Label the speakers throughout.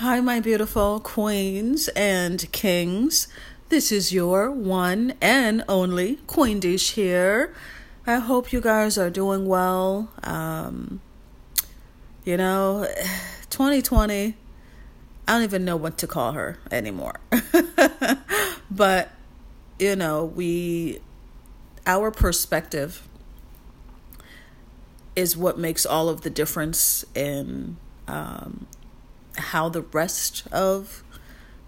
Speaker 1: Hi, my beautiful queens and kings. This is your one and only Queen Desh here. I hope you guys are doing well. Um, you know, 2020, I don't even know what to call her anymore. but, you know, we, our perspective is what makes all of the difference in um, how the rest of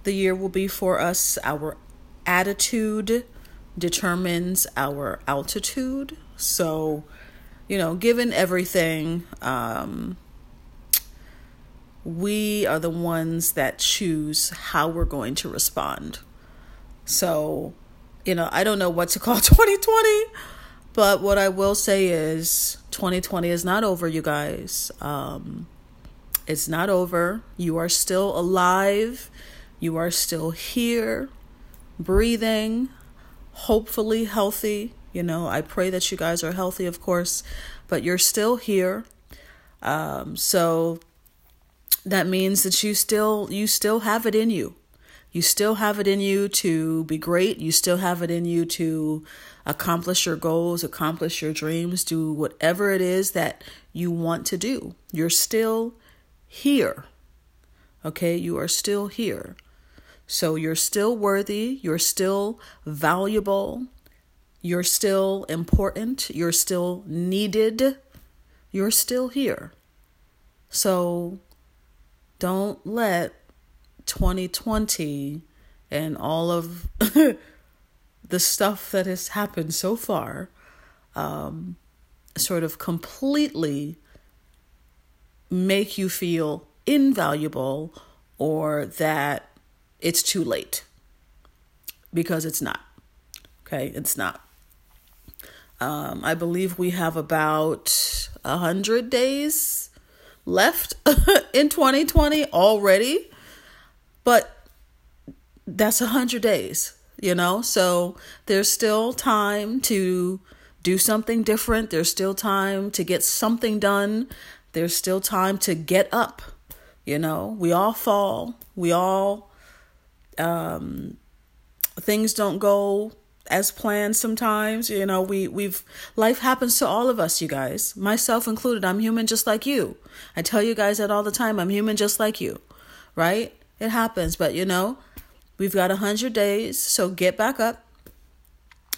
Speaker 1: the year will be for us. Our attitude determines our altitude. So, you know, given everything, um, we are the ones that choose how we're going to respond. So, you know, I don't know what to call 2020, but what I will say is 2020 is not over, you guys. Um, it's not over. You are still alive. You are still here, breathing, hopefully healthy. You know, I pray that you guys are healthy, of course, but you're still here. Um, so that means that you still you still have it in you. You still have it in you to be great. You still have it in you to accomplish your goals, accomplish your dreams, do whatever it is that you want to do. You're still here. Okay, you are still here. So you're still worthy, you're still valuable, you're still important, you're still needed, you're still here. So don't let 2020 and all of the stuff that has happened so far um, sort of completely make you feel invaluable or that it's too late because it's not. Okay, it's not. Um, I believe we have about a hundred days left in 2020 already, but that's a hundred days, you know. So there's still time to do something different. There's still time to get something done there's still time to get up. You know, we all fall. We all, um, things don't go as planned sometimes. You know, we, we've, life happens to all of us, you guys, myself included. I'm human just like you. I tell you guys that all the time. I'm human just like you, right? It happens, but you know, we've got a hundred days. So get back up,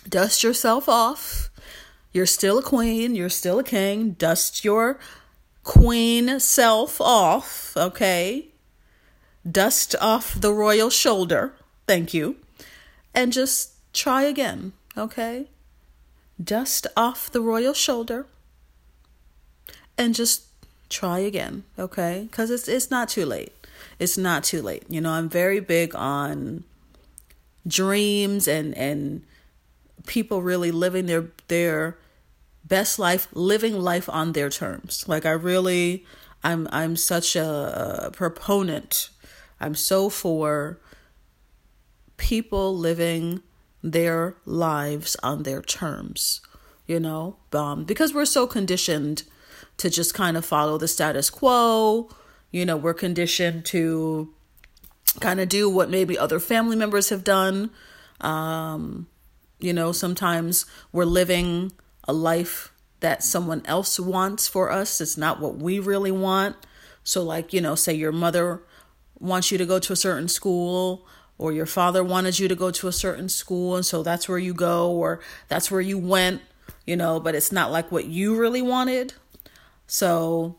Speaker 1: dust yourself off. You're still a queen. You're still a king. Dust your queen self off, okay? Dust off the royal shoulder. Thank you. And just try again, okay? Dust off the royal shoulder and just try again, okay? Cuz it's it's not too late. It's not too late. You know, I'm very big on dreams and and people really living their their best life, living life on their terms. Like I really, I'm I'm such a, proponent. I'm so for people living their lives on their terms. You know, um, because we're so conditioned to just kind of follow the status quo. You know, we're conditioned to kind of do what maybe other family members have done. Um, you know, sometimes we're living a life that someone else wants for us. It's not what we really want. So, like, you know, say your mother wants you to go to a certain school, or your father wanted you to go to a certain school, and so that's where you go, or that's where you went, you know, but it's not like what you really wanted. So,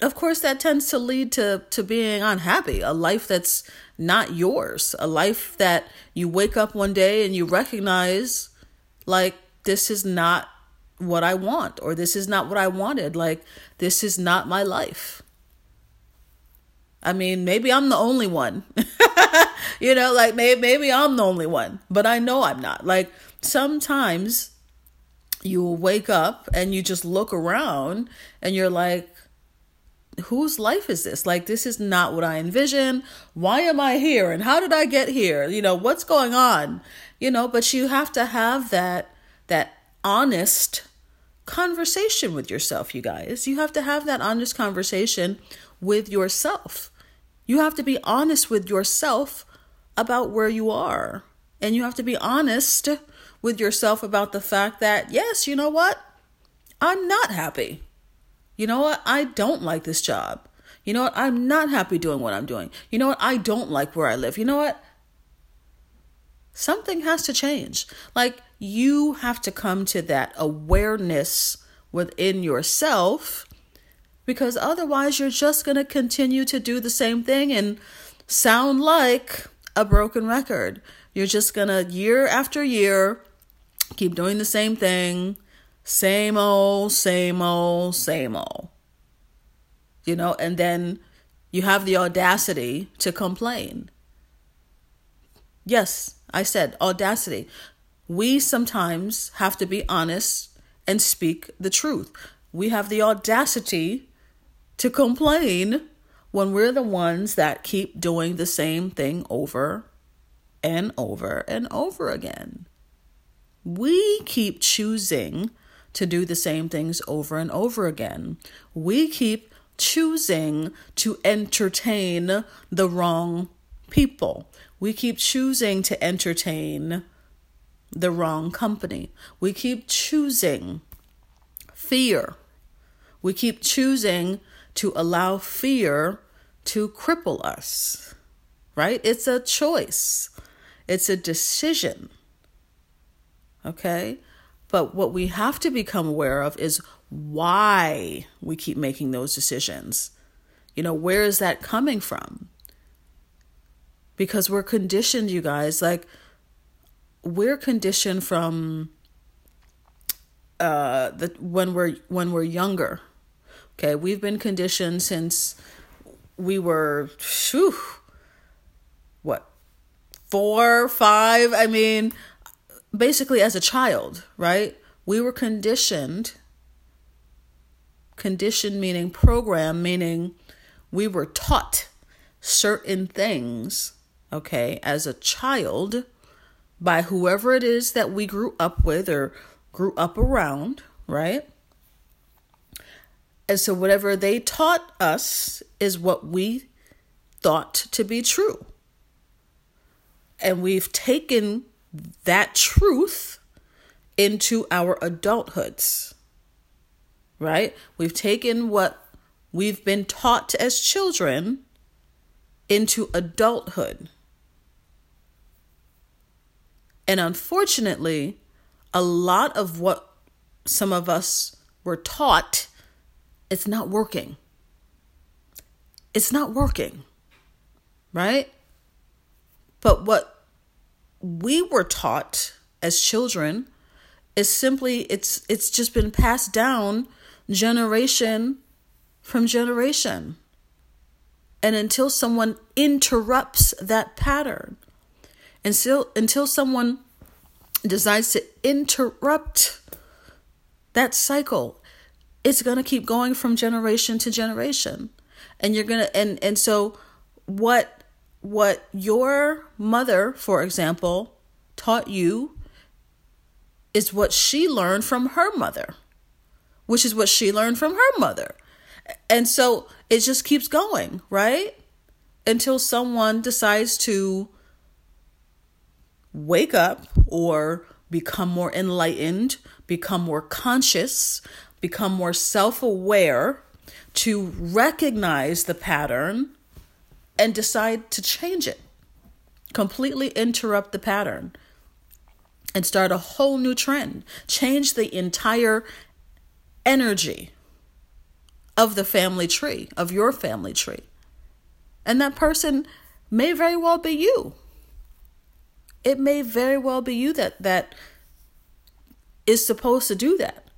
Speaker 1: of course, that tends to lead to, to being unhappy, a life that's not yours, a life that you wake up one day and you recognize, like, this is not what I want, or this is not what I wanted. Like, this is not my life. I mean, maybe I'm the only one. you know, like maybe maybe I'm the only one, but I know I'm not. Like sometimes you wake up and you just look around and you're like whose life is this? Like this is not what I envisioned. Why am I here and how did I get here? You know, what's going on? You know, but you have to have that that honest conversation with yourself, you guys. You have to have that honest conversation with yourself. You have to be honest with yourself about where you are. And you have to be honest with yourself about the fact that, yes, you know what? I'm not happy. You know what? I don't like this job. You know what? I'm not happy doing what I'm doing. You know what? I don't like where I live. You know what? Something has to change. Like, you have to come to that awareness within yourself because otherwise you're just going to continue to do the same thing and sound like a broken record. You're just going to, year after year, keep doing the same thing, same old, same old, same old. You know, and then you have the audacity to complain. Yes, I said audacity. We sometimes have to be honest and speak the truth. We have the audacity to complain when we're the ones that keep doing the same thing over and over and over again. We keep choosing to do the same things over and over again. We keep choosing to entertain the wrong people. We keep choosing to entertain the wrong company. We keep choosing fear. We keep choosing to allow fear to cripple us, right? It's a choice, it's a decision. Okay? But what we have to become aware of is why we keep making those decisions. You know, where is that coming from? Because we're conditioned, you guys, like we're conditioned from uh the when we're when we're younger Okay, we've been conditioned since we were, whew, what, four, five? I mean, basically as a child, right? We were conditioned, conditioned meaning program, meaning we were taught certain things, okay, as a child by whoever it is that we grew up with or grew up around, right? And so, whatever they taught us is what we thought to be true. And we've taken that truth into our adulthoods, right? We've taken what we've been taught as children into adulthood. And unfortunately, a lot of what some of us were taught it's not working. It's not working, right? But what we were taught as children is simply it's it's just been passed down generation from generation. And until someone interrupts that pattern, until until someone decides to interrupt that cycle, it's going to keep going from generation to generation. And you're going to and and so what what your mother for example taught you is what she learned from her mother which is what she learned from her mother. And so it just keeps going right? Until someone decides to wake up or become more enlightened become more conscious become more self aware, to recognize the pattern and decide to change it. Completely interrupt the pattern and start a whole new trend. Change the entire energy of the family tree, of your family tree. And that person may very well be you. It may very well be you that that is supposed to do that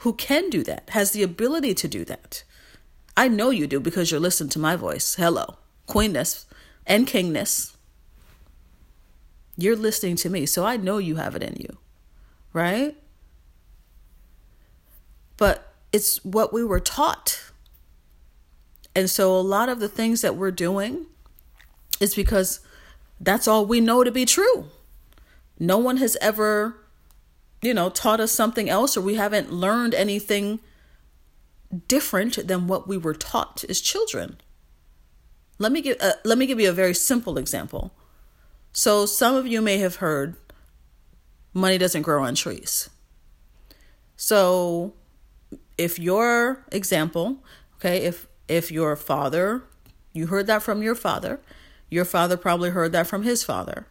Speaker 1: who can do that, has the ability to do that. I know you do because you're listening to my voice. Hello, queenness and kingness. You're listening to me, so I know you have it in you, right? But it's what we were taught. And so a lot of the things that we're doing is because that's all we know to be true. No one has ever you know, taught us something else or we haven't learned anything different than what we were taught as children. Let me give uh, let me give you a very simple example. So some of you may have heard money doesn't grow on trees. So if your example, okay, if if your father, you heard that from your father, your father probably heard that from his father.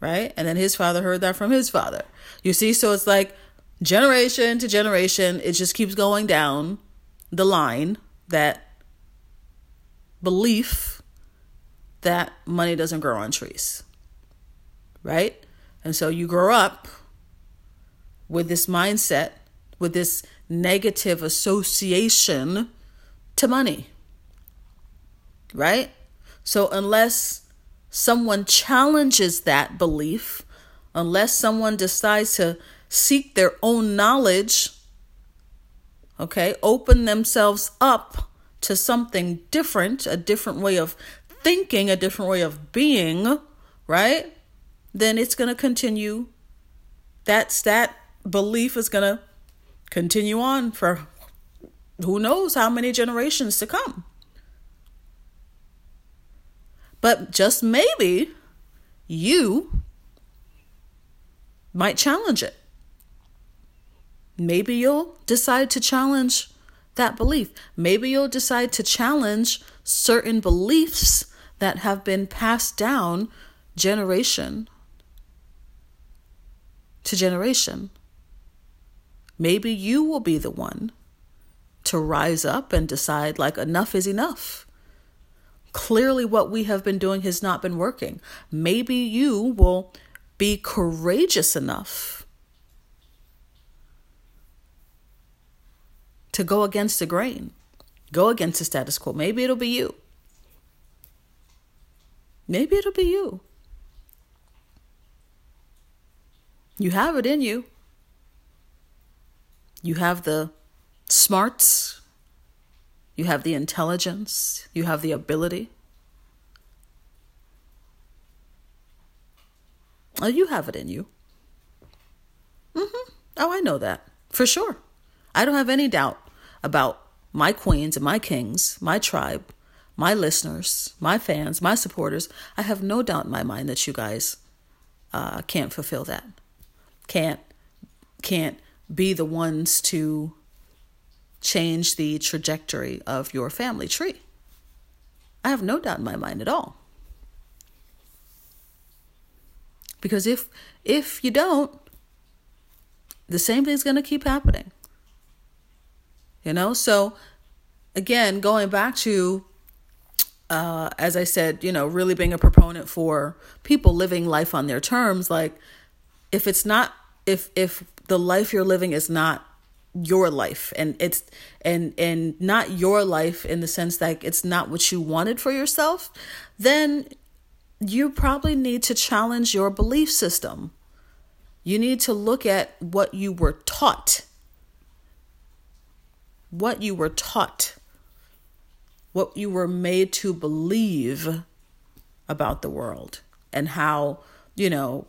Speaker 1: Right? And then his father heard that from his father. You see, so it's like generation to generation, it just keeps going down the line that belief that money doesn't grow on trees. Right? And so you grow up with this mindset, with this negative association to money. Right? So unless someone challenges that belief, unless someone decides to seek their own knowledge, okay, open themselves up to something different, a different way of thinking, a different way of being, right? Then it's going to continue. That's that belief is going to continue on for who knows how many generations to come. But just maybe you might challenge it. Maybe you'll decide to challenge that belief. Maybe you'll decide to challenge certain beliefs that have been passed down generation to generation. Maybe you will be the one to rise up and decide, like, enough is enough. Clearly, what we have been doing has not been working. Maybe you will be courageous enough to go against the grain, go against the status quo. Maybe it'll be you. Maybe it'll be you. You have it in you. You have the smarts, you have the intelligence, you have the ability. Oh, you have it in you. Mm-hmm. Oh, I know that for sure. I don't have any doubt about my queens and my kings, my tribe, my listeners, my fans, my supporters. I have no doubt in my mind that you guys uh, can't fulfill that. Can't can't be the ones to change the trajectory of your family tree. I have no doubt in my mind at all. Because if if you don't, the same thing's going to keep happening. You know, so again, going back to uh, as I said, you know, really being a proponent for people living life on their terms, like if it's not if if the life you're living is not your life. And it's and and not your life in the sense that it's not what you wanted for yourself then you probably need to challenge your belief system. You need to look at what you were taught. What you were taught. What you were made to believe about the world and how you know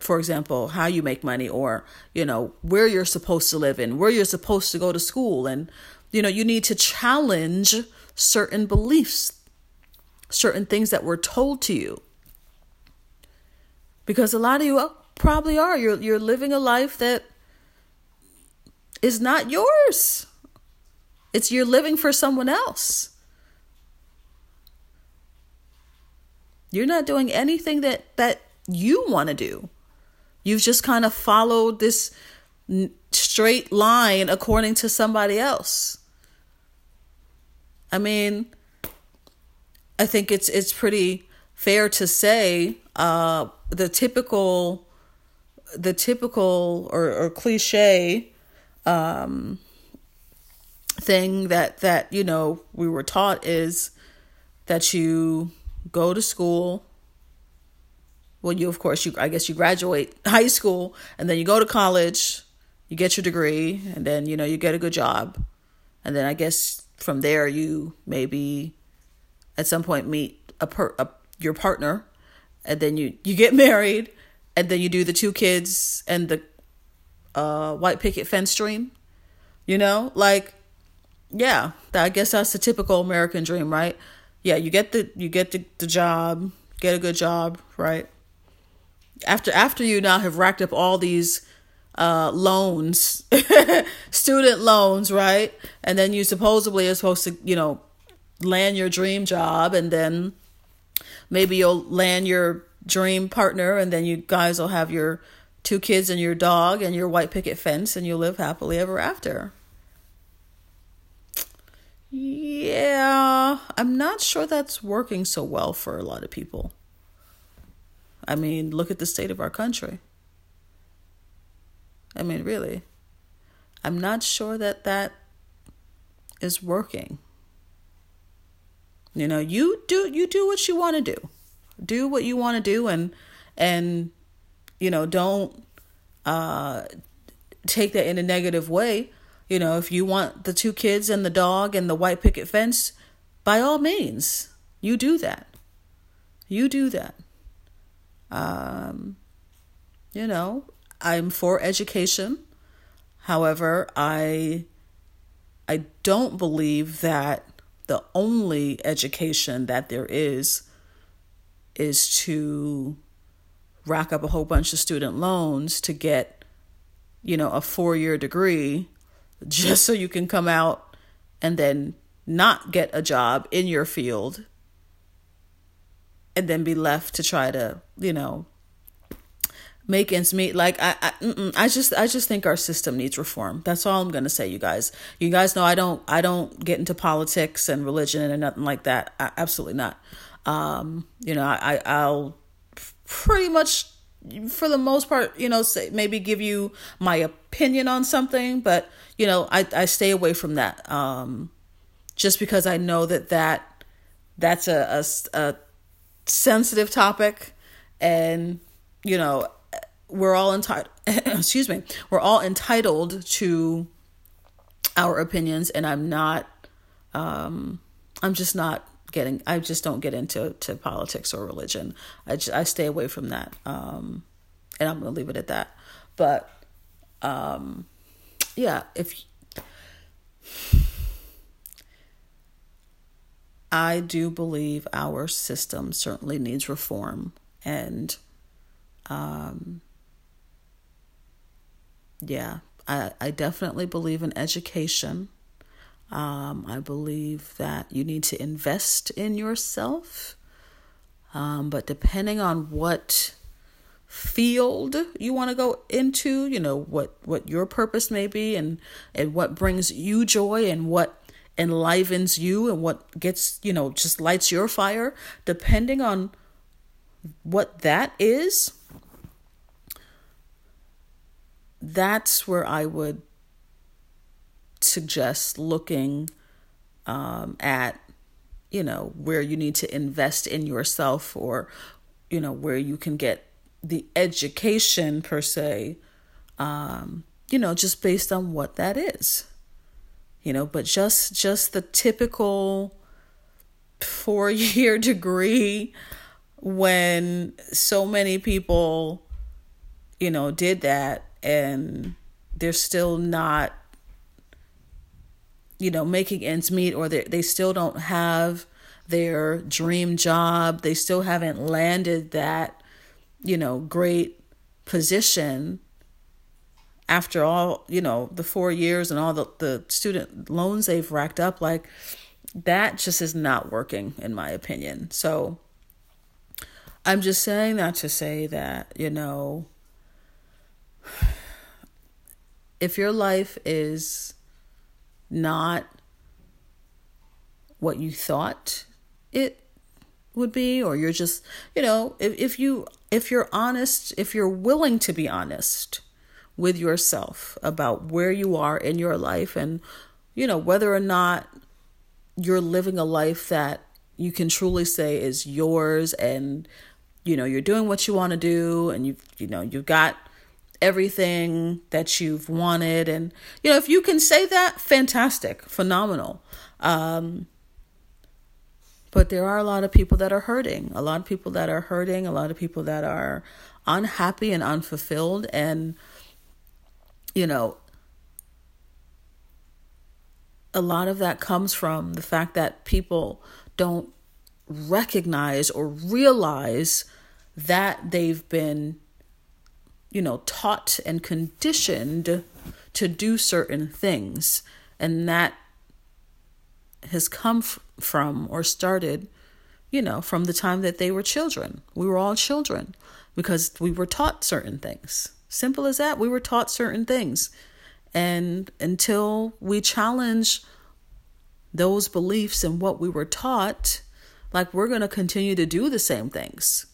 Speaker 1: for example, how you make money or, you know, where you're supposed to live and where you're supposed to go to school. And, you know, you need to challenge certain beliefs, certain things that were told to you. Because a lot of you probably are. You're, you're living a life that is not yours. It's you're living for someone else. You're not doing anything that, that you want to do. You've just kind of followed this straight line according to somebody else. I mean, I think it's it's pretty fair to say uh, the typical the typical or, or cliche um, thing that that you know we were taught is that you go to school well you of course you i guess you graduate high school and then you go to college you get your degree and then you know you get a good job. And then i guess from there you maybe at some point meet a, per, a your partner and then you you get married and then you do the two kids and the uh, white picket fence dream you know? Like yeah i guess that's the typical american dream right? Yeah, you get the you get the, the job, get a good job, right? After after you now have racked up all these uh, loans, student loans, right? And then you supposedly are supposed to, you know, land your dream job, and then maybe you'll land your dream partner, and then you guys will have your two kids and your dog and your white picket fence, and you'll live happily ever after. Yeah, I'm not sure that's working so well for a lot of people. I mean, look at the state of our country. I mean, really. I'm not sure that that is working. You know, you do you do what you want to do. Do what you want to do and and you know, don't uh take that in a negative way you know, if you want the two kids and the dog and the white picket fence, by all means, you do that. You do that. Um, you know, I'm for education. However, I I don't believe that the only education that there is is to rack up a whole bunch of student loans to get, you know, a four year degree just so you can come out and then not get a job in your field and then be left to try to, you know, make ends meet. Like I, I, I just, I just think our system needs reform. That's all I'm gonna say, you guys. You guys know I don't, I don't get into politics and religion and nothing like that. I, absolutely not. Um, you know, I, I'll pretty much for the most part, you know, say maybe give you my opinion on something, but you know, I I stay away from that. Um, just because I know that that that's a a, a sensitive topic, and you know, we're all entitled. excuse me, we're all entitled to our opinions, and I'm not. Um, I'm just not getting i just don't get into to politics or religion i just, i stay away from that um and i'm gonna leave it at that but um yeah if i do believe our system certainly needs reform and um yeah i i definitely believe in education um, I believe that you need to invest in yourself. Um, but depending on what field you want to go into, you know, what, what your purpose may be and, and what brings you joy and what enlivens you and what gets, you know, just lights your fire, depending on what that is, that's where I would suggest looking um, at you know where you need to invest in yourself or you know where you can get the education per se um, you know just based on what that is you know but just just the typical four year degree when so many people you know did that and they're still not you know, making ends meet or they, they still don't have their dream job. They still haven't landed that, you know, great position after all, you know, the four years and all the, the student loans they've racked up. Like, that just is not working, in my opinion. So, I'm just saying that to say that, you know, if your life is not what you thought it would be or you're just you know if, if you if you're honest if you're willing to be honest with yourself about where you are in your life and you know whether or not you're living a life that you can truly say is yours and you know you're doing what you want to do and you you know you've got everything that you've wanted. And you know if you can say that fantastic phenomenal. Um but there are a lot of people that are hurting a lot of people that are hurting a lot of people that are unhappy and unfulfilled. And you know a lot of that comes from the fact that people don't recognize or realize that they've been, you know, taught and conditioned to do certain things. And that has come f- from or started, you know, from the time that they were children. We were all children because we were taught certain things. Simple as that. We were taught certain things. And until we challenge those beliefs and what we were taught, like we're going to continue to do the same things.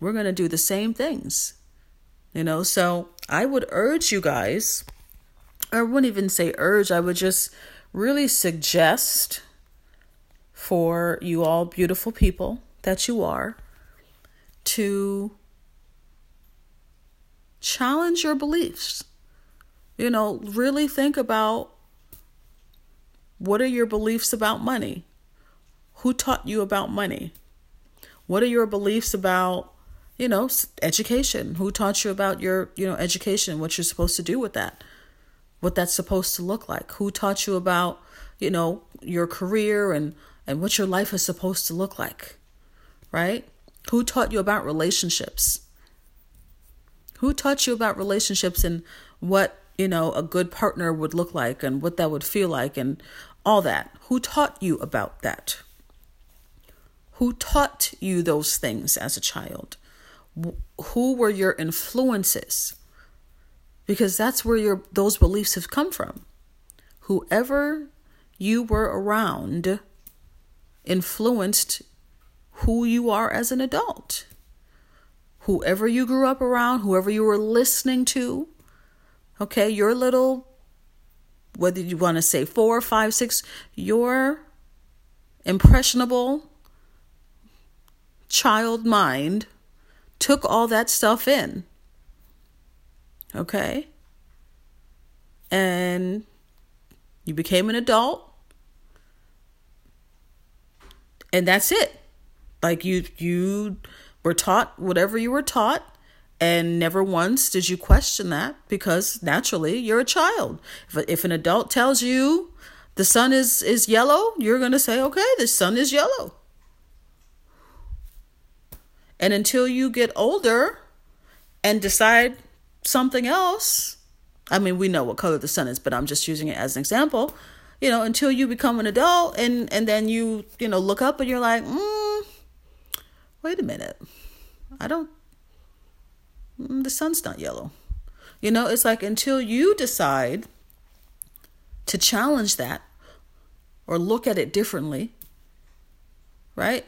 Speaker 1: We're going to do the same things. You know, so I would urge you guys, I wouldn't even say urge, I would just really suggest for you all beautiful people that you are to challenge your beliefs. You know, really think about what are your beliefs about money? Who taught you about money? What are your beliefs about, you know, education? Who taught you about your, you know, education, what you're supposed to do with that? What that's supposed to look like? Who taught you about, you know, your career and and what your life is supposed to look like? Right? Who taught you about relationships? Who taught you about relationships and what, you know, a good partner would look like and what that would feel like and all that? Who taught you about that? Who taught you those things as a child? Who were your influences? Because that's where your those beliefs have come from. Whoever you were around influenced who you are as an adult whoever you grew up around, whoever you were listening to, okay, your little, whether you want to say four, five, six, your impressionable child mind took all that stuff in. Okay? And you became an adult. And that's it. Like you you were taught whatever you were taught and never once did you question that because naturally you're a child. If, if an adult tells you the sun is is yellow you're going to say okay the sun is yellow. And until you get older and decide something else i mean we know what color the sun is but i'm just using it as an example. You know until you become an adult and and then you you know look up and you're like mm, wait a minute, I don't, the sun's not yellow. You know, it's like until you decide to challenge that or look at it differently, right?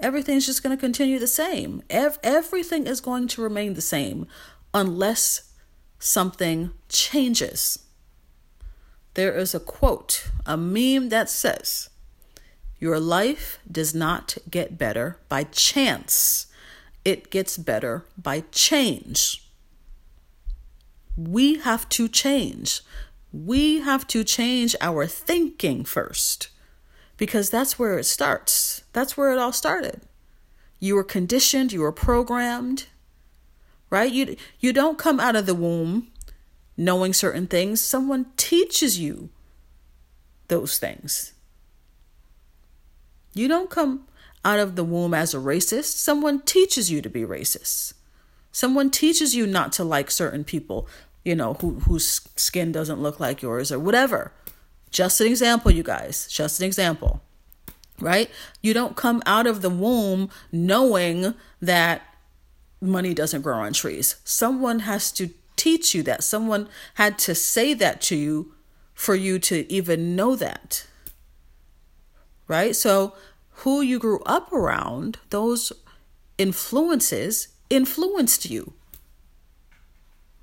Speaker 1: Everything's just going to continue the same. Ev- everything is going to remain the same unless something changes. There is a quote, a meme that says, your life does not get better by chance, it gets better by change. We have to change. We have to change our thinking first because that's where it starts. That's where it all started. You were conditioned, you were programmed, right? You, you don't come out of the womb knowing certain things, someone teaches you those things. You don't come out of the womb as a racist. Someone teaches you to be racist. Someone teaches you not to like certain people, you know, who, whose skin doesn't look like yours or whatever. Just an example, you guys. Just an example. Right? You don't come out of the womb knowing that money doesn't grow on trees. Someone has to teach you that. Someone had to say that to you for you to even know that right? So, who you grew up around, those influences influenced you,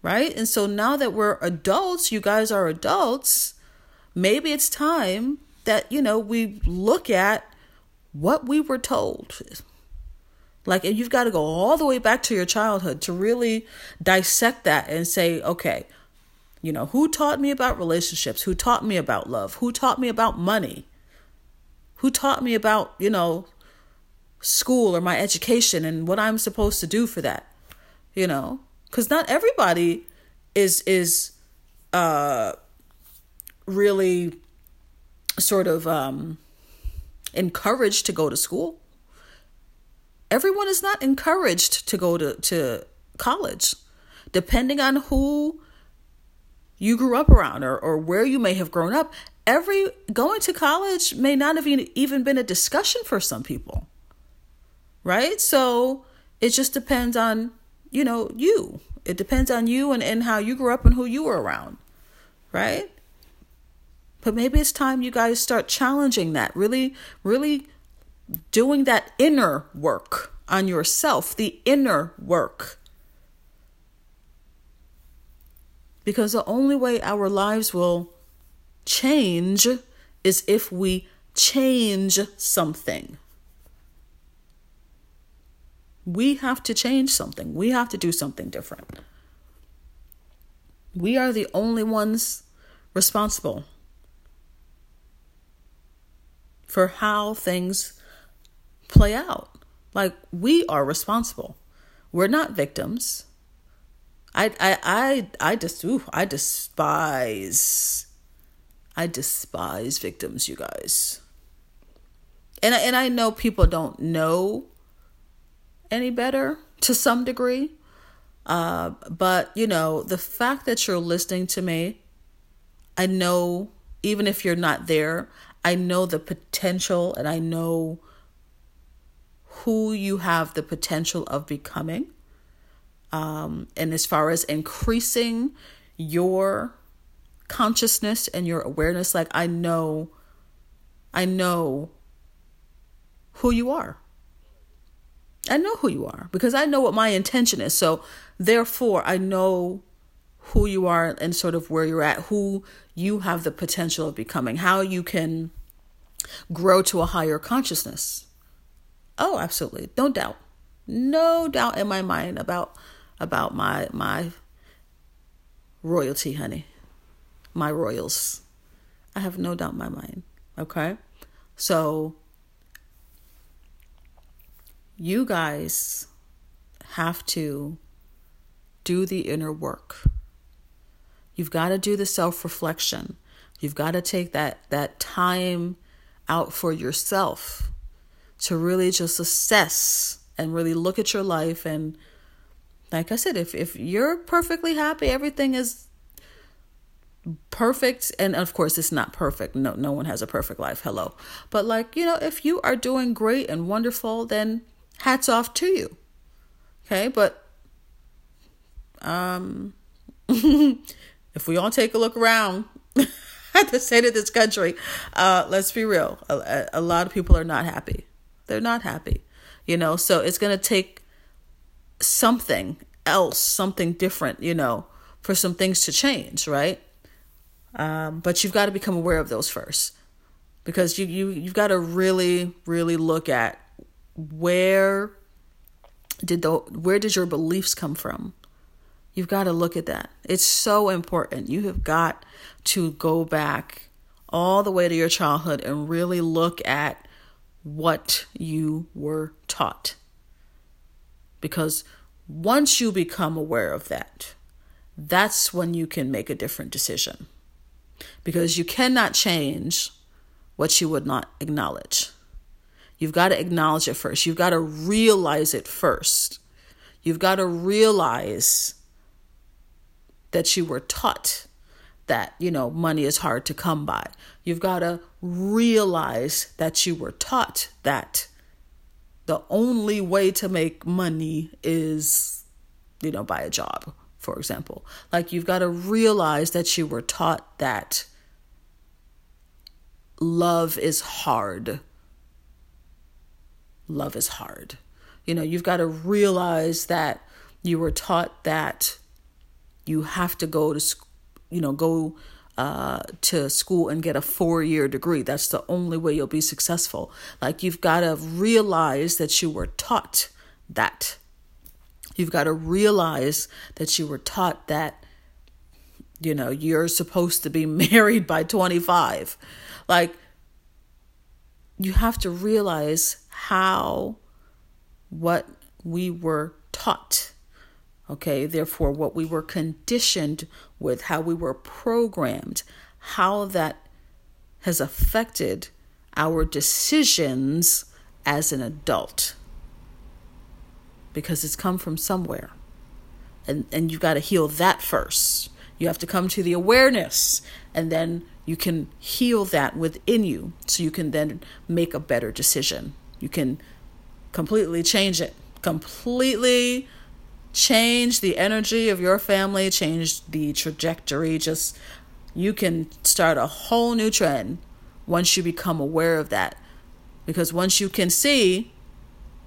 Speaker 1: right? And so now that we're adults, you guys are adults, maybe it's time that, you know, we look at what we were told. Like, and you've got to go all the way back to your childhood to really dissect that and say, okay, you know, who taught me about relationships? Who taught me about love? Who taught me about money? Who taught me about, you know, school or my education and what I'm supposed to do for that. You know, cuz not everybody is is uh really sort of um encouraged to go to school. Everyone is not encouraged to go to, to college. Depending on who you grew up around or, or where you may have grown up, every going to college may not have even been a discussion for some people. Right? So it just depends on, you know, you. It depends on you and, and how you grew up and who you were around. Right? But maybe it's time you guys start challenging that, really, really doing that inner work on yourself, the inner work. Because the only way our lives will change is if we change something. We have to change something. We have to do something different. We are the only ones responsible for how things play out. Like we are responsible. We're not victims. I I I I just ooh, I despise I despise victims, you guys. And and I know people don't know any better to some degree. Uh, but you know, the fact that you're listening to me, I know even if you're not there, I know the potential and I know who you have the potential of becoming. Um, and as far as increasing your consciousness and your awareness, like I know, I know who you are. I know who you are because I know what my intention is. So, therefore, I know who you are and sort of where you're at, who you have the potential of becoming, how you can grow to a higher consciousness. Oh, absolutely. No doubt. No doubt in my mind about about my my royalty, honey. My royals. I have no doubt in my mind. Okay? So you guys have to do the inner work. You've got to do the self-reflection. You've got to take that that time out for yourself to really just assess and really look at your life and like I said if if you're perfectly happy everything is perfect and of course it's not perfect no no one has a perfect life hello but like you know if you are doing great and wonderful then hats off to you okay but um if we all take a look around at the state of this country, uh, let's be real. A, a lot of people are not happy. They're not happy, you know. So it's gonna take something else, something different, you know, for some things to change, right? Um, but you've got to become aware of those first, because you you you've got to really really look at where did the where did your beliefs come from You've got to look at that. It's so important. You have got to go back all the way to your childhood and really look at what you were taught. Because once you become aware of that, that's when you can make a different decision. Because you cannot change what you would not acknowledge. You've got to acknowledge it first. You've got to realize it first. You've got to realize that you were taught that, you know, money is hard to come by. You've got to realize that you were taught that the only way to make money is, you know, by a job, for example. Like you've got to realize that you were taught that love is hard. Love is hard. You know, you've got to realize that you were taught that you have to go to you know go uh, to school and get a four year degree. That's the only way you'll be successful. Like, you've got to realize that you were taught that. You've got to realize that you were taught that, you know, you're supposed to be married by 25. Like, you have to realize how, what we were taught Okay, therefore, what we were conditioned with, how we were programmed, how that has affected our decisions as an adult because it's come from somewhere. And, and you've got to heal that first. You have to come to the awareness, and then you can heal that within you so you can then make a better decision. You can completely change it, completely change the energy of your family, change the trajectory. Just you can start a whole new trend once you become aware of that. Because once you can see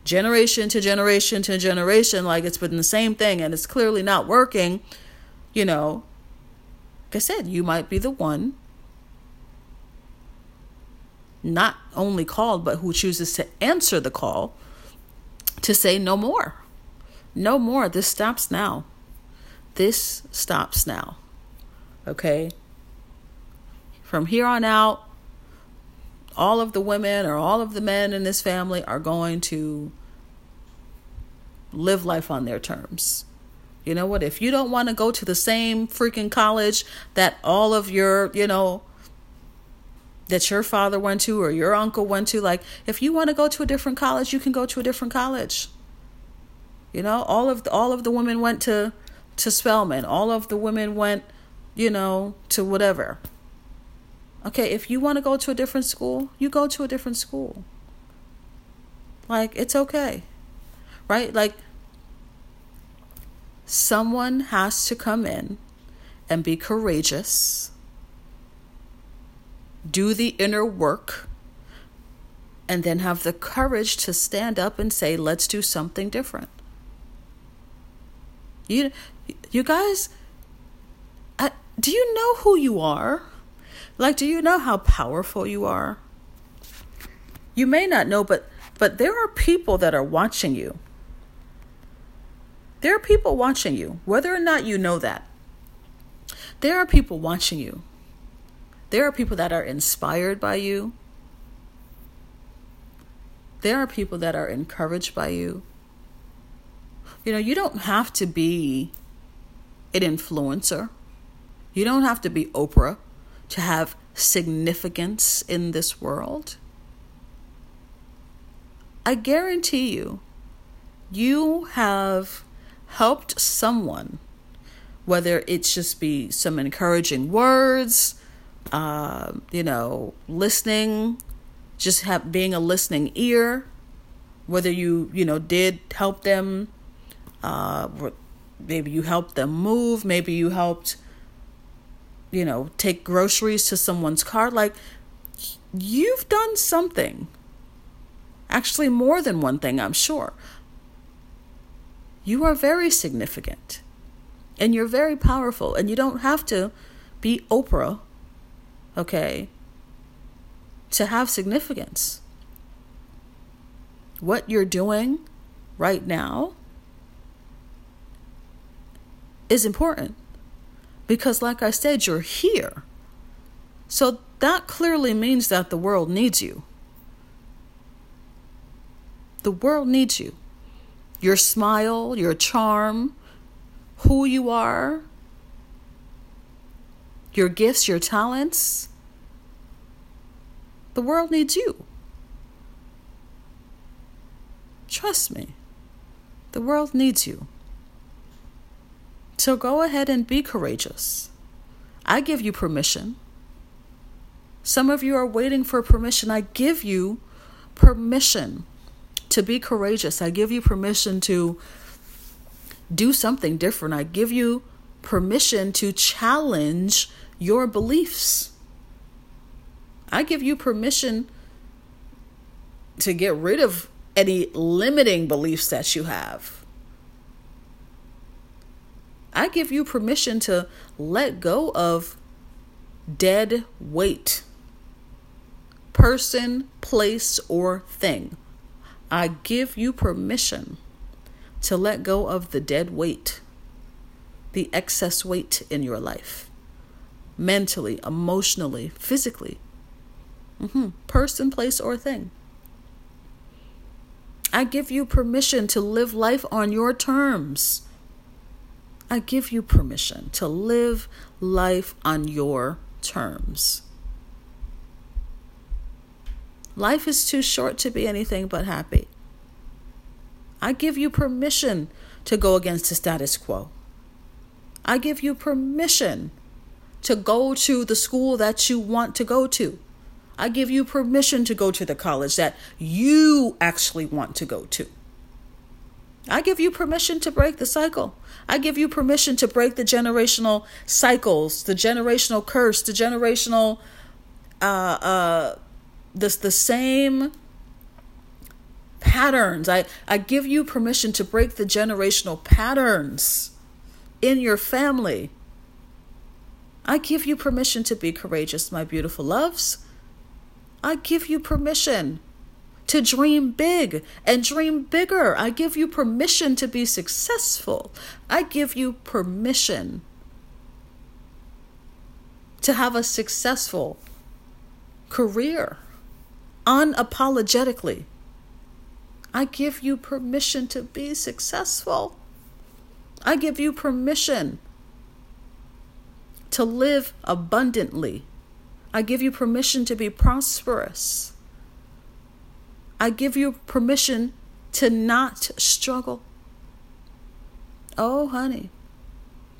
Speaker 1: generation to generation to generation, like it's been the same thing and it's clearly not working, you know, like I said, you might be the one not only called, but who chooses to answer the call to say no more. No more. This stops now. This stops now. Okay? From here on out, all of the women or all of the men in this family are going to live life on their terms. You know what? If you don't want to go to the same freaking college that all of your, you know, that your father went to or your uncle went to, like if you want to go to a different college, you can go to a different college. You know, all of the, all of the women went to to Spelman. All of the women went, you know, to whatever. Okay, if you want to go to a different school, you go to a different school. Like, it's okay. Right? Like, someone has to come in and be courageous, do the inner work, and then have the courage to stand up and say, let's do something different. You, you guys, I, do you know who you are? Like, do you know how powerful you are? You may not know, but but there are people that are watching you. There are people watching you, whether or not you know that. There are people watching you. There are people that are inspired by you. There are people that are encouraged by you. You know, you don't have to be an influencer. You don't have to be Oprah to have significance in this world, I guarantee you, you have helped someone, whether it's just be some encouraging words, uh, you know, listening, just have being a listening ear, whether you you know did help them, uh, maybe you helped them move, maybe you helped you know, take groceries to someone's car. Like, you've done something. Actually, more than one thing, I'm sure. You are very significant and you're very powerful, and you don't have to be Oprah, okay, to have significance. What you're doing right now is important. Because, like I said, you're here. So that clearly means that the world needs you. The world needs you. Your smile, your charm, who you are, your gifts, your talents. The world needs you. Trust me, the world needs you. So go ahead and be courageous. I give you permission. Some of you are waiting for permission. I give you permission to be courageous. I give you permission to do something different. I give you permission to challenge your beliefs. I give you permission to get rid of any limiting beliefs that you have. I give you permission to let go of dead weight person, place, or thing. I give you permission to let go of the dead weight, the excess weight in your life, mentally, emotionally, physically. Mm-hmm. Person, place, or thing. I give you permission to live life on your terms. I give you permission to live life on your terms. Life is too short to be anything but happy. I give you permission to go against the status quo. I give you permission to go to the school that you want to go to. I give you permission to go to the college that you actually want to go to. I give you permission to break the cycle. I give you permission to break the generational cycles, the generational curse, the generational uh uh this the same patterns. I, I give you permission to break the generational patterns in your family. I give you permission to be courageous, my beautiful loves. I give you permission to dream big and dream bigger. I give you permission to be successful. I give you permission to have a successful career unapologetically. I give you permission to be successful. I give you permission to live abundantly. I give you permission to be prosperous. I give you permission to not struggle. Oh, honey.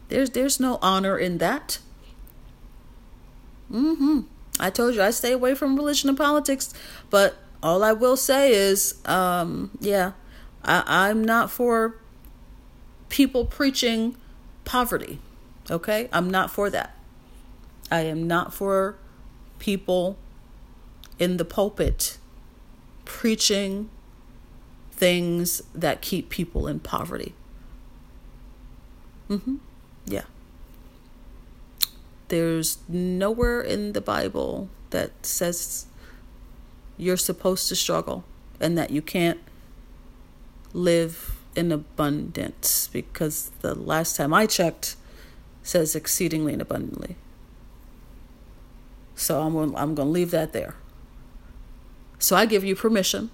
Speaker 1: There's there's no honor in that. Mm-hmm. I told you I stay away from religion and politics, but all I will say is, um, yeah, I, I'm not for people preaching poverty. Okay? I'm not for that. I am not for people in the pulpit preaching things that keep people in poverty. Mhm. Yeah. There's nowhere in the Bible that says you're supposed to struggle and that you can't live in abundance because the last time I checked says exceedingly and abundantly. So I'm I'm going to leave that there. So I give you permission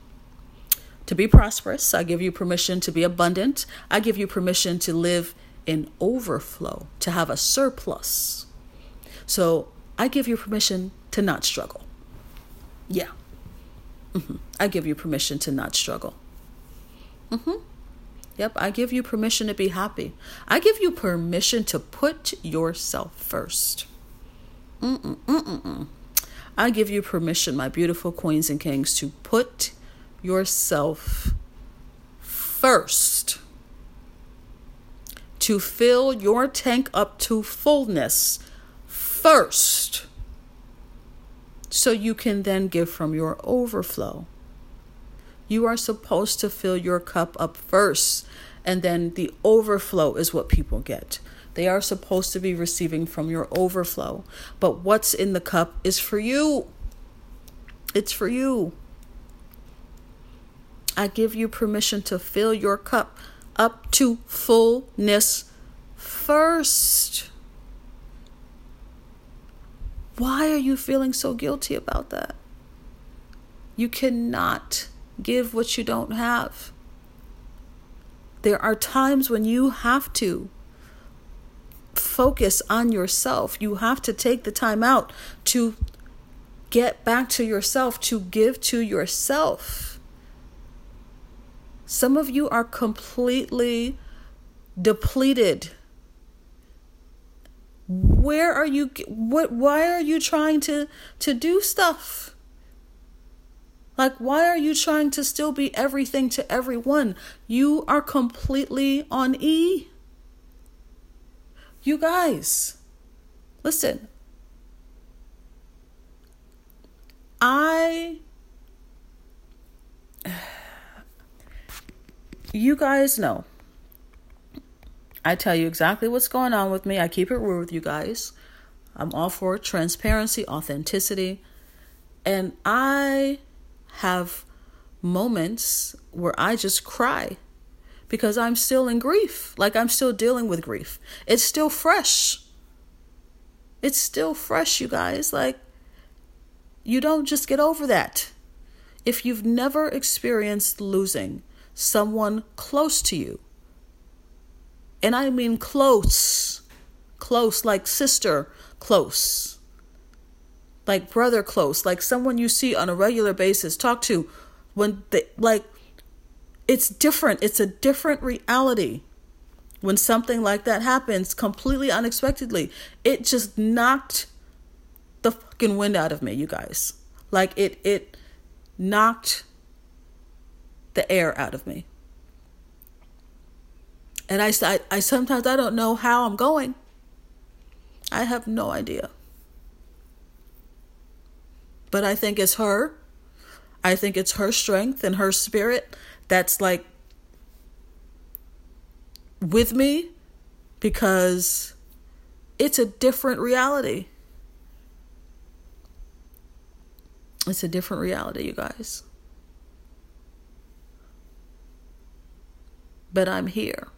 Speaker 1: to be prosperous. I give you permission to be abundant. I give you permission to live in overflow, to have a surplus. So I give you permission to not struggle. Yeah. Mm-hmm. I give you permission to not struggle. Mm-hmm. Yep, I give you permission to be happy. I give you permission to put yourself 1st I give you permission, my beautiful queens and kings, to put yourself first. To fill your tank up to fullness first so you can then give from your overflow. You are supposed to fill your cup up first, and then the overflow is what people get. They are supposed to be receiving from your overflow. But what's in the cup is for you. It's for you. I give you permission to fill your cup up to fullness first. Why are you feeling so guilty about that? You cannot give what you don't have. There are times when you have to focus on yourself. You have to take the time out to get back to yourself, to give to yourself. Some of you are completely depleted where are you what why are you trying to to do stuff like why are you trying to still be everything to everyone you are completely on e you guys listen i you guys know I tell you exactly what's going on with me. I keep it real with you guys. I'm all for transparency, authenticity. And I have moments where I just cry because I'm still in grief. Like I'm still dealing with grief. It's still fresh. It's still fresh, you guys. Like, you don't just get over that. If you've never experienced losing someone close to you, and I mean close, close, like sister, close. like brother close, like someone you see on a regular basis, talk to when they like it's different. It's a different reality. When something like that happens completely unexpectedly, it just knocked the fucking wind out of me, you guys. Like it it knocked the air out of me. And I, I, I sometimes I don't know how I'm going. I have no idea. But I think it's her. I think it's her strength and her spirit that's like with me because it's a different reality. It's a different reality, you guys. But I'm here.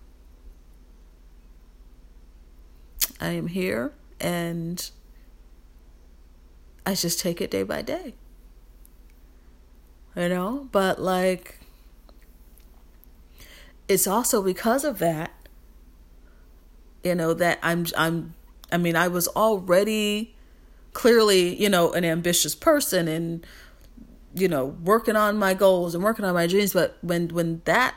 Speaker 1: I am here and I just take it day by day. You know, but like it's also because of that you know that I'm I'm I mean I was already clearly, you know, an ambitious person and you know, working on my goals and working on my dreams, but when when that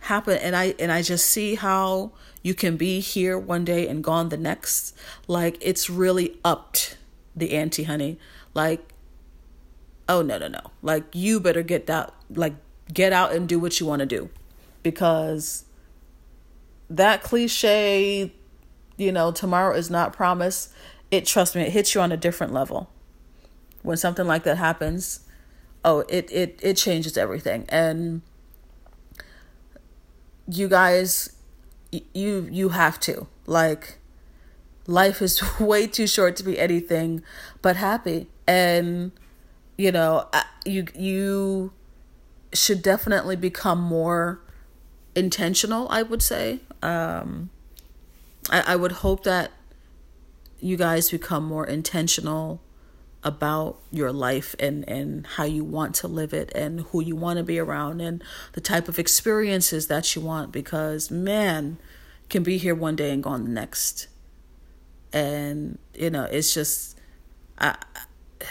Speaker 1: happened and I and I just see how you can be here one day and gone the next, like it's really upped the ante, honey. Like oh no no no. Like you better get that like get out and do what you want to do. Because that cliche, you know, tomorrow is not promised it trust me, it hits you on a different level. When something like that happens, oh, it it it changes everything. And you guys you you have to. Like life is way too short to be anything but happy. And you know, you you should definitely become more intentional, I would say. Um I, I would hope that you guys become more intentional about your life and and how you want to live it and who you want to be around and the type of experiences that you want because man can be here one day and gone the next and you know it's just i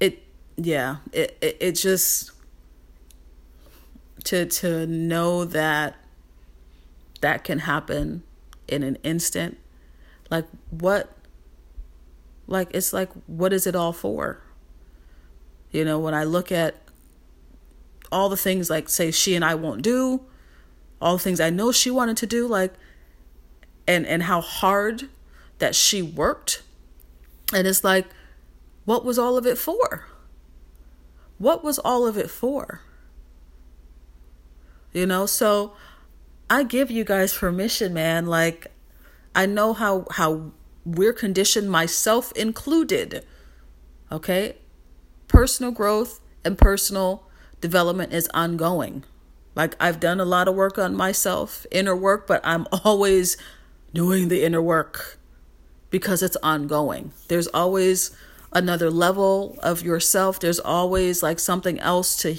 Speaker 1: it yeah it it, it just to to know that that can happen in an instant like, what? Like, it's like, what is it all for? You know, when I look at all the things, like, say, she and I won't do, all the things I know she wanted to do, like, and and how hard that she worked and it's like what was all of it for what was all of it for you know so i give you guys permission man like I know how how we're conditioned, myself included. Okay? Personal growth and personal development is ongoing. Like I've done a lot of work on myself, inner work, but I'm always doing the inner work because it's ongoing. There's always another level of yourself. There's always like something else to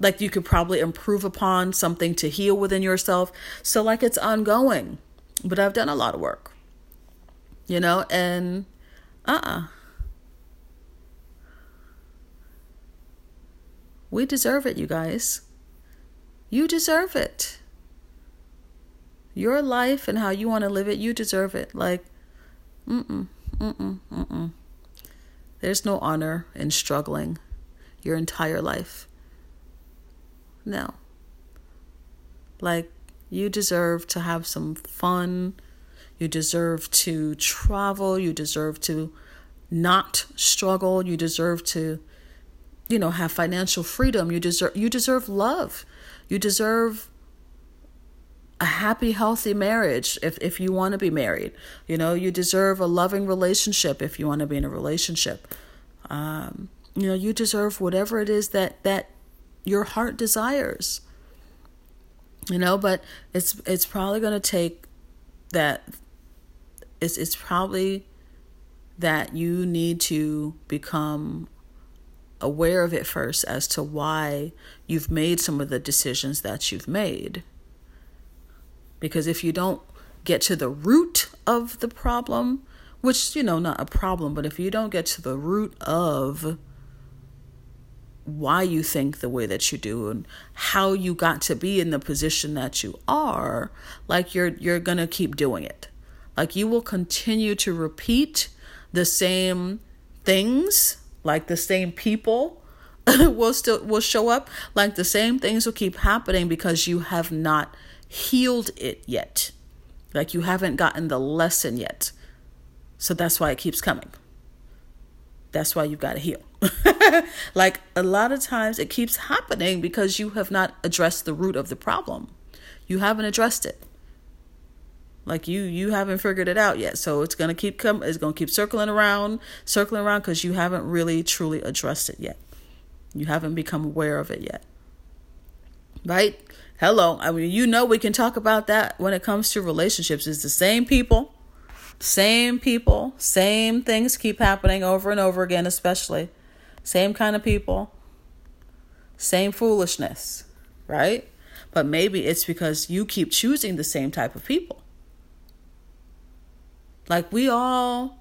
Speaker 1: like you could probably improve upon, something to heal within yourself. So like it's ongoing. But I've done a lot of work. You know, and uh uh-uh. uh We deserve it, you guys. You deserve it. Your life and how you want to live it, you deserve it. Like, mm-mm, mm-mm, mm-mm. There's no honor in struggling your entire life. No. Like, you deserve to have some fun. You deserve to travel. You deserve to not struggle. You deserve to, you know, have financial freedom. You deserve you deserve love. You deserve a happy, healthy marriage if, if you want to be married. You know, you deserve a loving relationship if you want to be in a relationship. Um, you know, you deserve whatever it is that that your heart desires. You know but it's it's probably going to take that it's it's probably that you need to become aware of it first as to why you've made some of the decisions that you've made. Because if you don't get to the root of the problem which, you know, not a problem, but if you don't get to the root of why you think the way that you do and how you got to be in the position that you are, like you're you're going to keep doing it. Like you will continue to repeat the same things, like the same people will still will show up, like the same things will keep happening because you have not healed it yet. Like you haven't gotten the lesson yet. So that's why it keeps coming. That's why you've got to heal. like a lot of times it keeps happening because you have not addressed the root of the problem. You haven't addressed it. Like you you haven't figured it out yet. So it's going to keep come it's going to keep circling around, circling around cuz you haven't really truly addressed it yet. You haven't become aware of it yet. Right? Hello. I mean, you know we can talk about that when it comes to relationships. It's the same people same people, same things keep happening over and over again, especially. Same kind of people, same foolishness, right? But maybe it's because you keep choosing the same type of people. Like we all,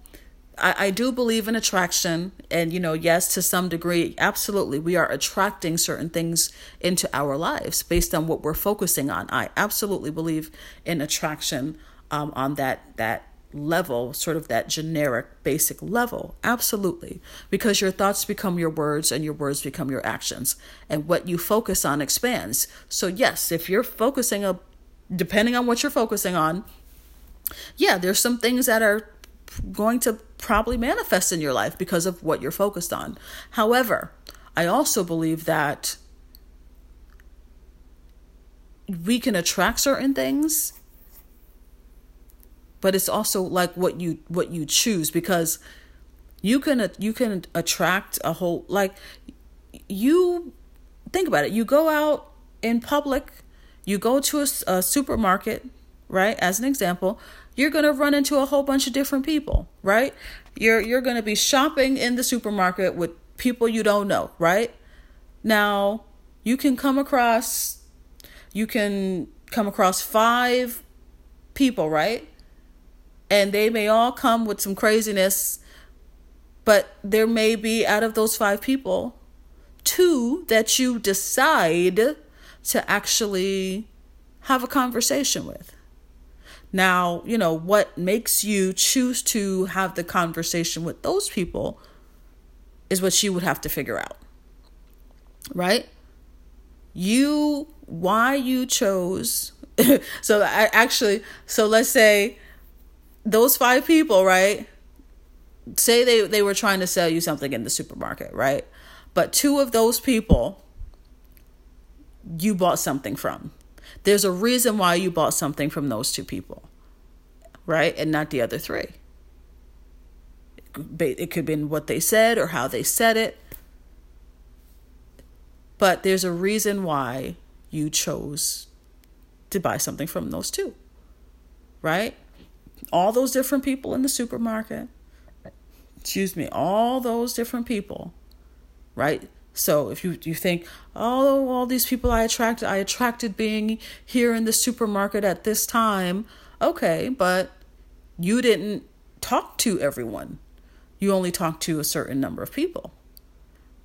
Speaker 1: I, I do believe in attraction. And, you know, yes, to some degree, absolutely, we are attracting certain things into our lives based on what we're focusing on. I absolutely believe in attraction um, on that, that level, sort of that generic basic level. Absolutely. Because your thoughts become your words and your words become your actions. And what you focus on expands. So, yes, if you're focusing, a, depending on what you're focusing on, yeah, there's some things that are going to probably manifest in your life because of what you're focused on. However, I also believe that we can attract certain things but it's also like what you what you choose because you can you can attract a whole like you think about it. You go out in public you go to a, a supermarket right as an example you're going to run into a whole bunch of different people right? You're you're going to be shopping in the supermarket with people you don't know right? Now you can come across you can come across five people right and they may all come with some craziness, but there may be out of those five people, two that you decide to actually have a conversation with. Now, you know, what makes you choose to have the conversation with those people is what you would have to figure out. Right? You, why you chose. so I actually, so let's say those five people, right? Say they, they were trying to sell you something in the supermarket, right? But two of those people you bought something from. There's a reason why you bought something from those two people, right? And not the other three. It could have been what they said or how they said it. But there's a reason why you chose to buy something from those two, right? All those different people in the supermarket, excuse me, all those different people, right? So if you you think, oh, all these people I attracted, I attracted being here in the supermarket at this time. Okay, but you didn't talk to everyone. You only talked to a certain number of people.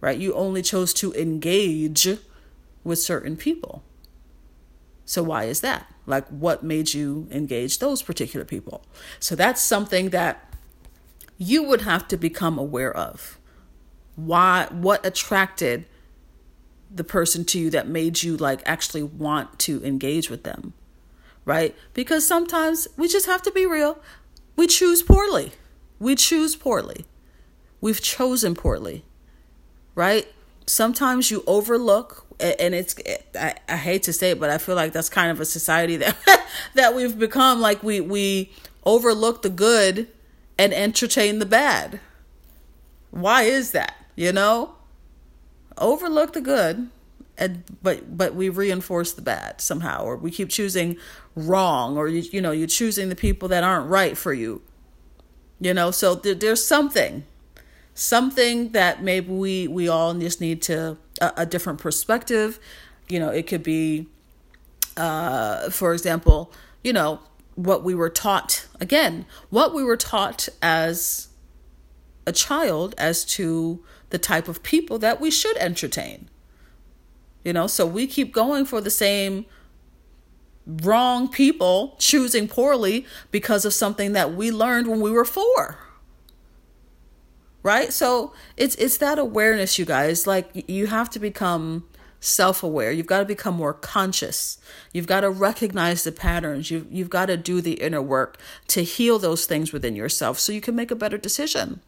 Speaker 1: Right? You only chose to engage with certain people. So why is that? Like what made you engage those particular people? So that's something that you would have to become aware of. Why what attracted the person to you that made you like actually want to engage with them? Right? Because sometimes we just have to be real. We choose poorly. We choose poorly. We've chosen poorly. Right? Sometimes you overlook and it's I, I hate to say it but i feel like that's kind of a society that that we've become. Like we we overlook the good and entertain the bad. Why is that you know? Overlook the good and but but we reinforce the bad somehow or we keep choosing wrong or you, you know you're choosing the people that aren't right for you you know? So there, there's something something that maybe we we all just need to a, a different perspective you know it could be uh for example you know what we were taught again, what we were taught as a child as to the type of people that we should entertain. You know, so we keep going for the same wrong people, choosing poorly because of something that we learned when we were 4 right? So it's it's that awareness you guys. Like you have to become self-aware. You've got to become more conscious. You've got to recognize the patterns. You've, you've got to do the inner work to heal those things within yourself so you can make a better decision.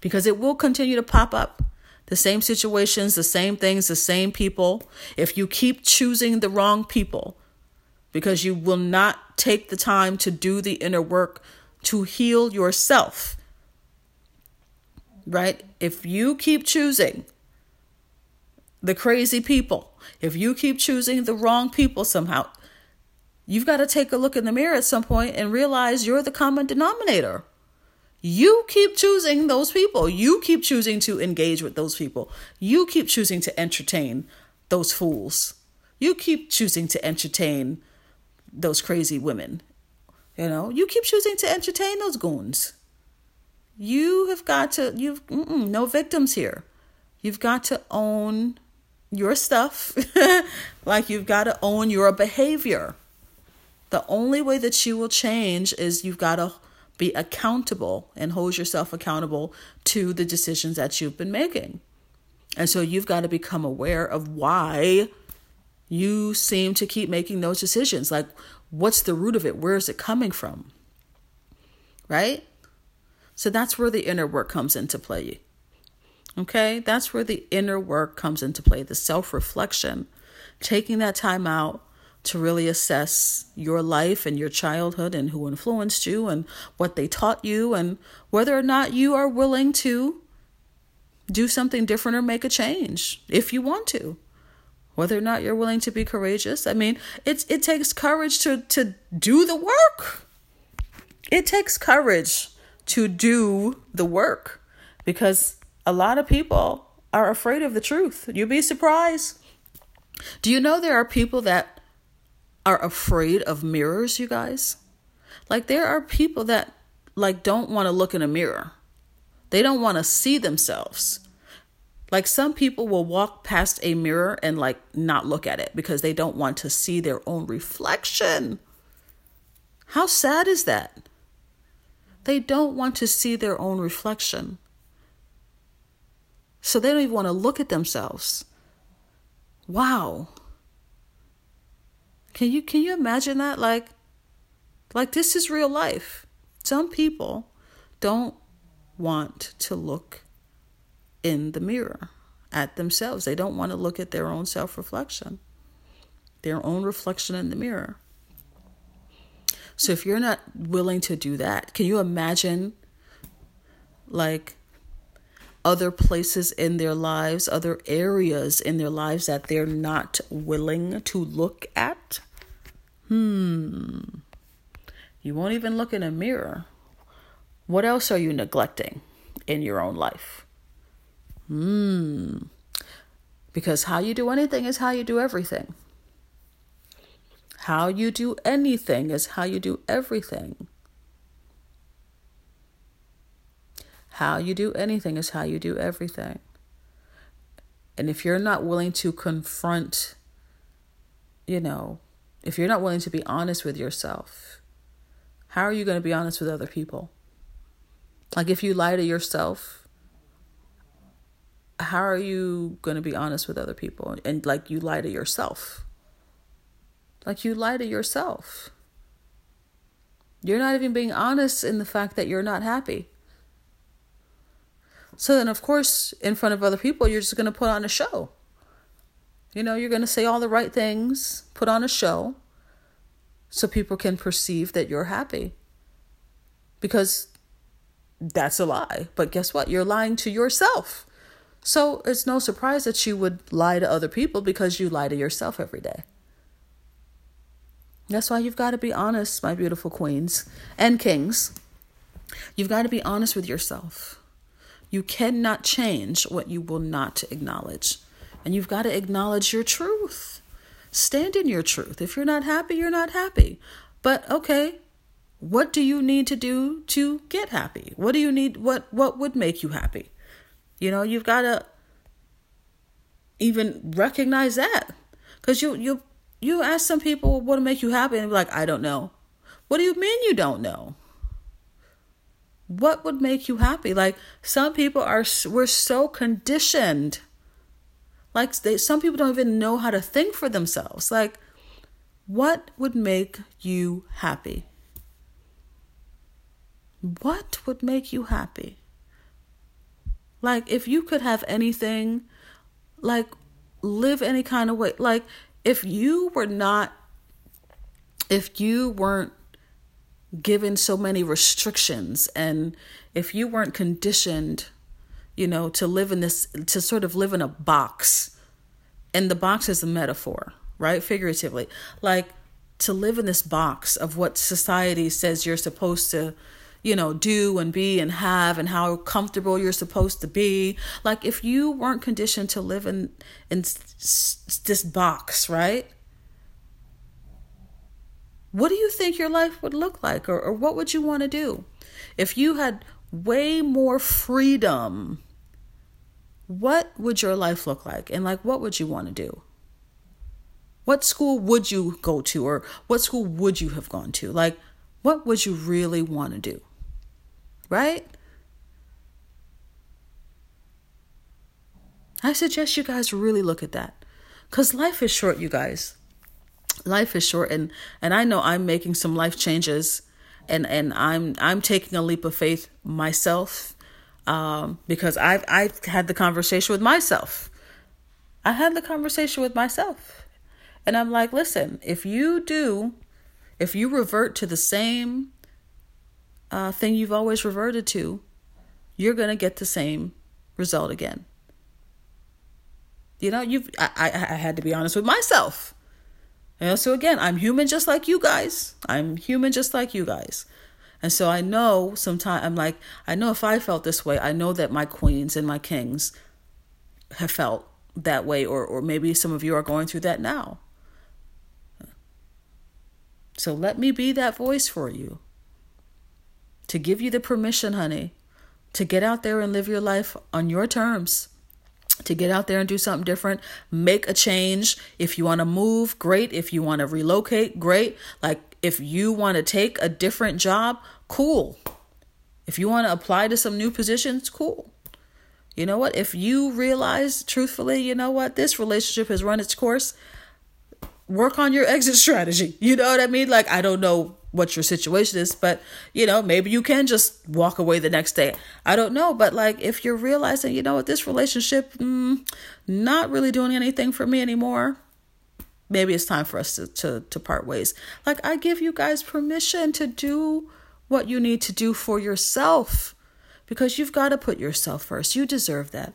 Speaker 1: Because it will continue to pop up. The same situations the same things the same people. If you keep choosing the wrong people because you will not take the time to do the inner work to heal yourself right? If you keep choosing the crazy people, if you keep choosing the wrong people somehow, you've got to take a look in the mirror at some point and realize you're the common denominator. You keep choosing those people. You keep choosing to engage with those people. You keep choosing to entertain those fools. You keep choosing to entertain those crazy women. You know, you keep choosing to entertain those goons. You have got to, you've, no victims here. You've got to own your stuff, like you've got to own your behavior. The only way that you will change is you've got to be accountable and hold yourself accountable to the decisions that you've been making. And so you've got to become aware of why you seem to keep making those decisions. Like, what's the root of it? Where is it coming from? Right? So that's where the inner work comes into play. Okay, that's where the inner work comes into play the self reflection, taking that time out to really assess your life and your childhood and who influenced you and what they taught you and whether or not you are willing to do something different or make a change if you want to. Whether or not you're willing to be courageous. I mean it's it takes courage to to do the work. It takes courage to do the work because a lot of people are afraid of the truth. You'd be surprised. Do you know there are people that are afraid of mirrors, you guys? Like there are people that like don't want to look in a mirror. They don't want to see themselves. Like some people will walk past a mirror and like not look at it because they don't want to see their own reflection. How sad is that? They don't want to see their own reflection. So they don't even want to look at themselves. Wow. Can you can you imagine that like like this is real life. Some people don't want to look in the mirror at themselves. They don't want to look at their own self-reflection. Their own reflection in the mirror. So if you're not willing to do that, can you imagine like other places in their lives, other areas in their lives that they're not willing to look at? Hmm. You won't even look in a mirror. What else are you neglecting in your own life? Hmm. Because how you do anything is how you do everything. How you do anything is how you do everything. How you do anything is how you do everything. And if you're not willing to confront, you know, if you're not willing to be honest with yourself, how are you going to be honest with other people? Like if you lie to yourself, how are you going to be honest with other people? And like you lie to yourself. Like you lie to yourself. You're not even being honest in the fact that you're not happy. So then, of course, in front of other people, you're just going to put on a show. You know, you're going to say all the right things, put on a show, so people can perceive that you're happy. Because that's a lie. But guess what? You're lying to yourself. So it's no surprise that you would lie to other people because you lie to yourself every day. That's why you've got to be honest, my beautiful queens and kings. You've got to be honest with yourself. You cannot change what you will not acknowledge. And you've got to acknowledge your truth. Stand in your truth. If you're not happy, you're not happy. But okay, what do you need to do to get happy? What do you need what what would make you happy? You know, you've got to even recognize that. Cuz you you you ask some people what would make you happy and be like, "I don't know." What do you mean you don't know? What would make you happy? Like some people are we're so conditioned. Like they some people don't even know how to think for themselves. Like what would make you happy? What would make you happy? Like if you could have anything like live any kind of way like if you were not if you weren't given so many restrictions and if you weren't conditioned you know to live in this to sort of live in a box and the box is a metaphor right? Figuratively. Like to live in this box of what society says you're supposed to you know do and be and have and how comfortable you're supposed to be. Like if you weren't conditioned to live in in this box right? What do you think your life would look like or, or what would you want to do? If you had way more freedom what would your life look like? And like what would you want to do? What school would you go to or what school would you have gone to? Like what would you really want to do right i suggest you guys really look at that because life is short you guys life is short and and I know I'm making some life changes and and I'm I'm taking a leap of faith myself um, because I've I've had the conversation with myself. I had the conversation with myself. And I'm like, listen, if you do, if you revert to the same uh, thing you've always reverted to, you're gonna get the same result again. You know, you've I, I, I had to be honest with myself. And so again, I'm human just like you guys. I'm human just like you guys. And so I know sometimes I'm like, I know if I felt this way, I know that my queens and my kings have felt that way, or, or maybe some of you are going through that now. So let me be that voice for you to give you the permission, honey, to get out there and live your life on your terms to get out there and do something different, make a change. If you want to move, great. If you want to relocate, great. Like if you want to take a different job, cool. If you want to apply to some new positions, cool. You know what? If you realize truthfully, you know what, this relationship has run its course, work on your exit strategy. You know what I mean? Like, I don't know what your situation is, but you know, maybe you can just walk away the next day. I don't know, but like if you're realizing, you know what, this relationship mm, not really doing anything for me anymore, maybe it's time for us to, to to part ways. Like I give you guys permission to do what you need to do for yourself because you've got to put yourself first. You deserve that.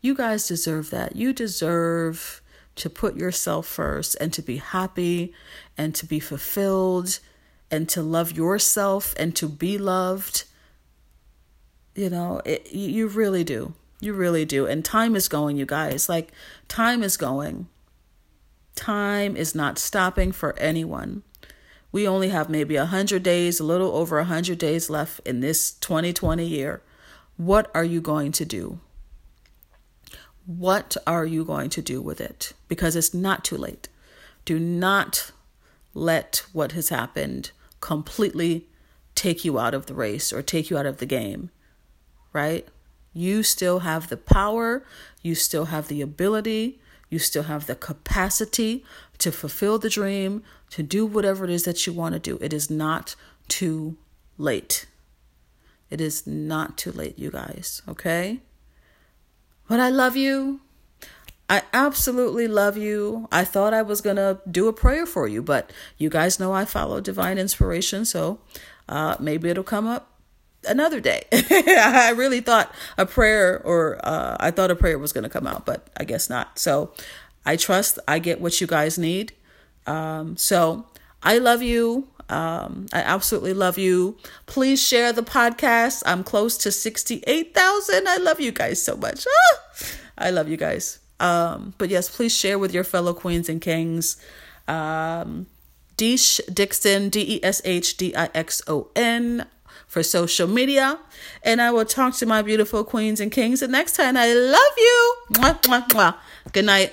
Speaker 1: You guys deserve that. You deserve to put yourself first and to be happy and to be fulfilled and to love yourself and to be loved. You know, it, you really do. You really do. And time is going, you guys. Like, time is going. Time is not stopping for anyone. We only have maybe 100 days, a little over 100 days left in this 2020 year. What are you going to do? What are you going to do with it? Because it's not too late. Do not let what has happened completely take you out of the race or take you out of the game, right? You still have the power, you still have the ability, you still have the capacity to fulfill the dream, to do whatever it is that you want to do. It is not too late. It is not too late, you guys, okay? But I love you. I absolutely love you. I thought I was going to do a prayer for you, but you guys know I follow divine inspiration, so uh, maybe it'll come up another day. I really thought a prayer or uh, I thought a prayer was going to come out, but I guess not. So I trust I get what you guys need. Um, so I love you. Um, I absolutely love you. Please share the podcast. I'm close to 68,000. I love you guys so much. Ah, I love you guys. Um, but yes, please share with your fellow queens and kings. Um, Desh Dixon, D E S H D I X O N, for social media. And I will talk to my beautiful queens and kings the next time. I love you. Mwah, mwah, mwah. Good night.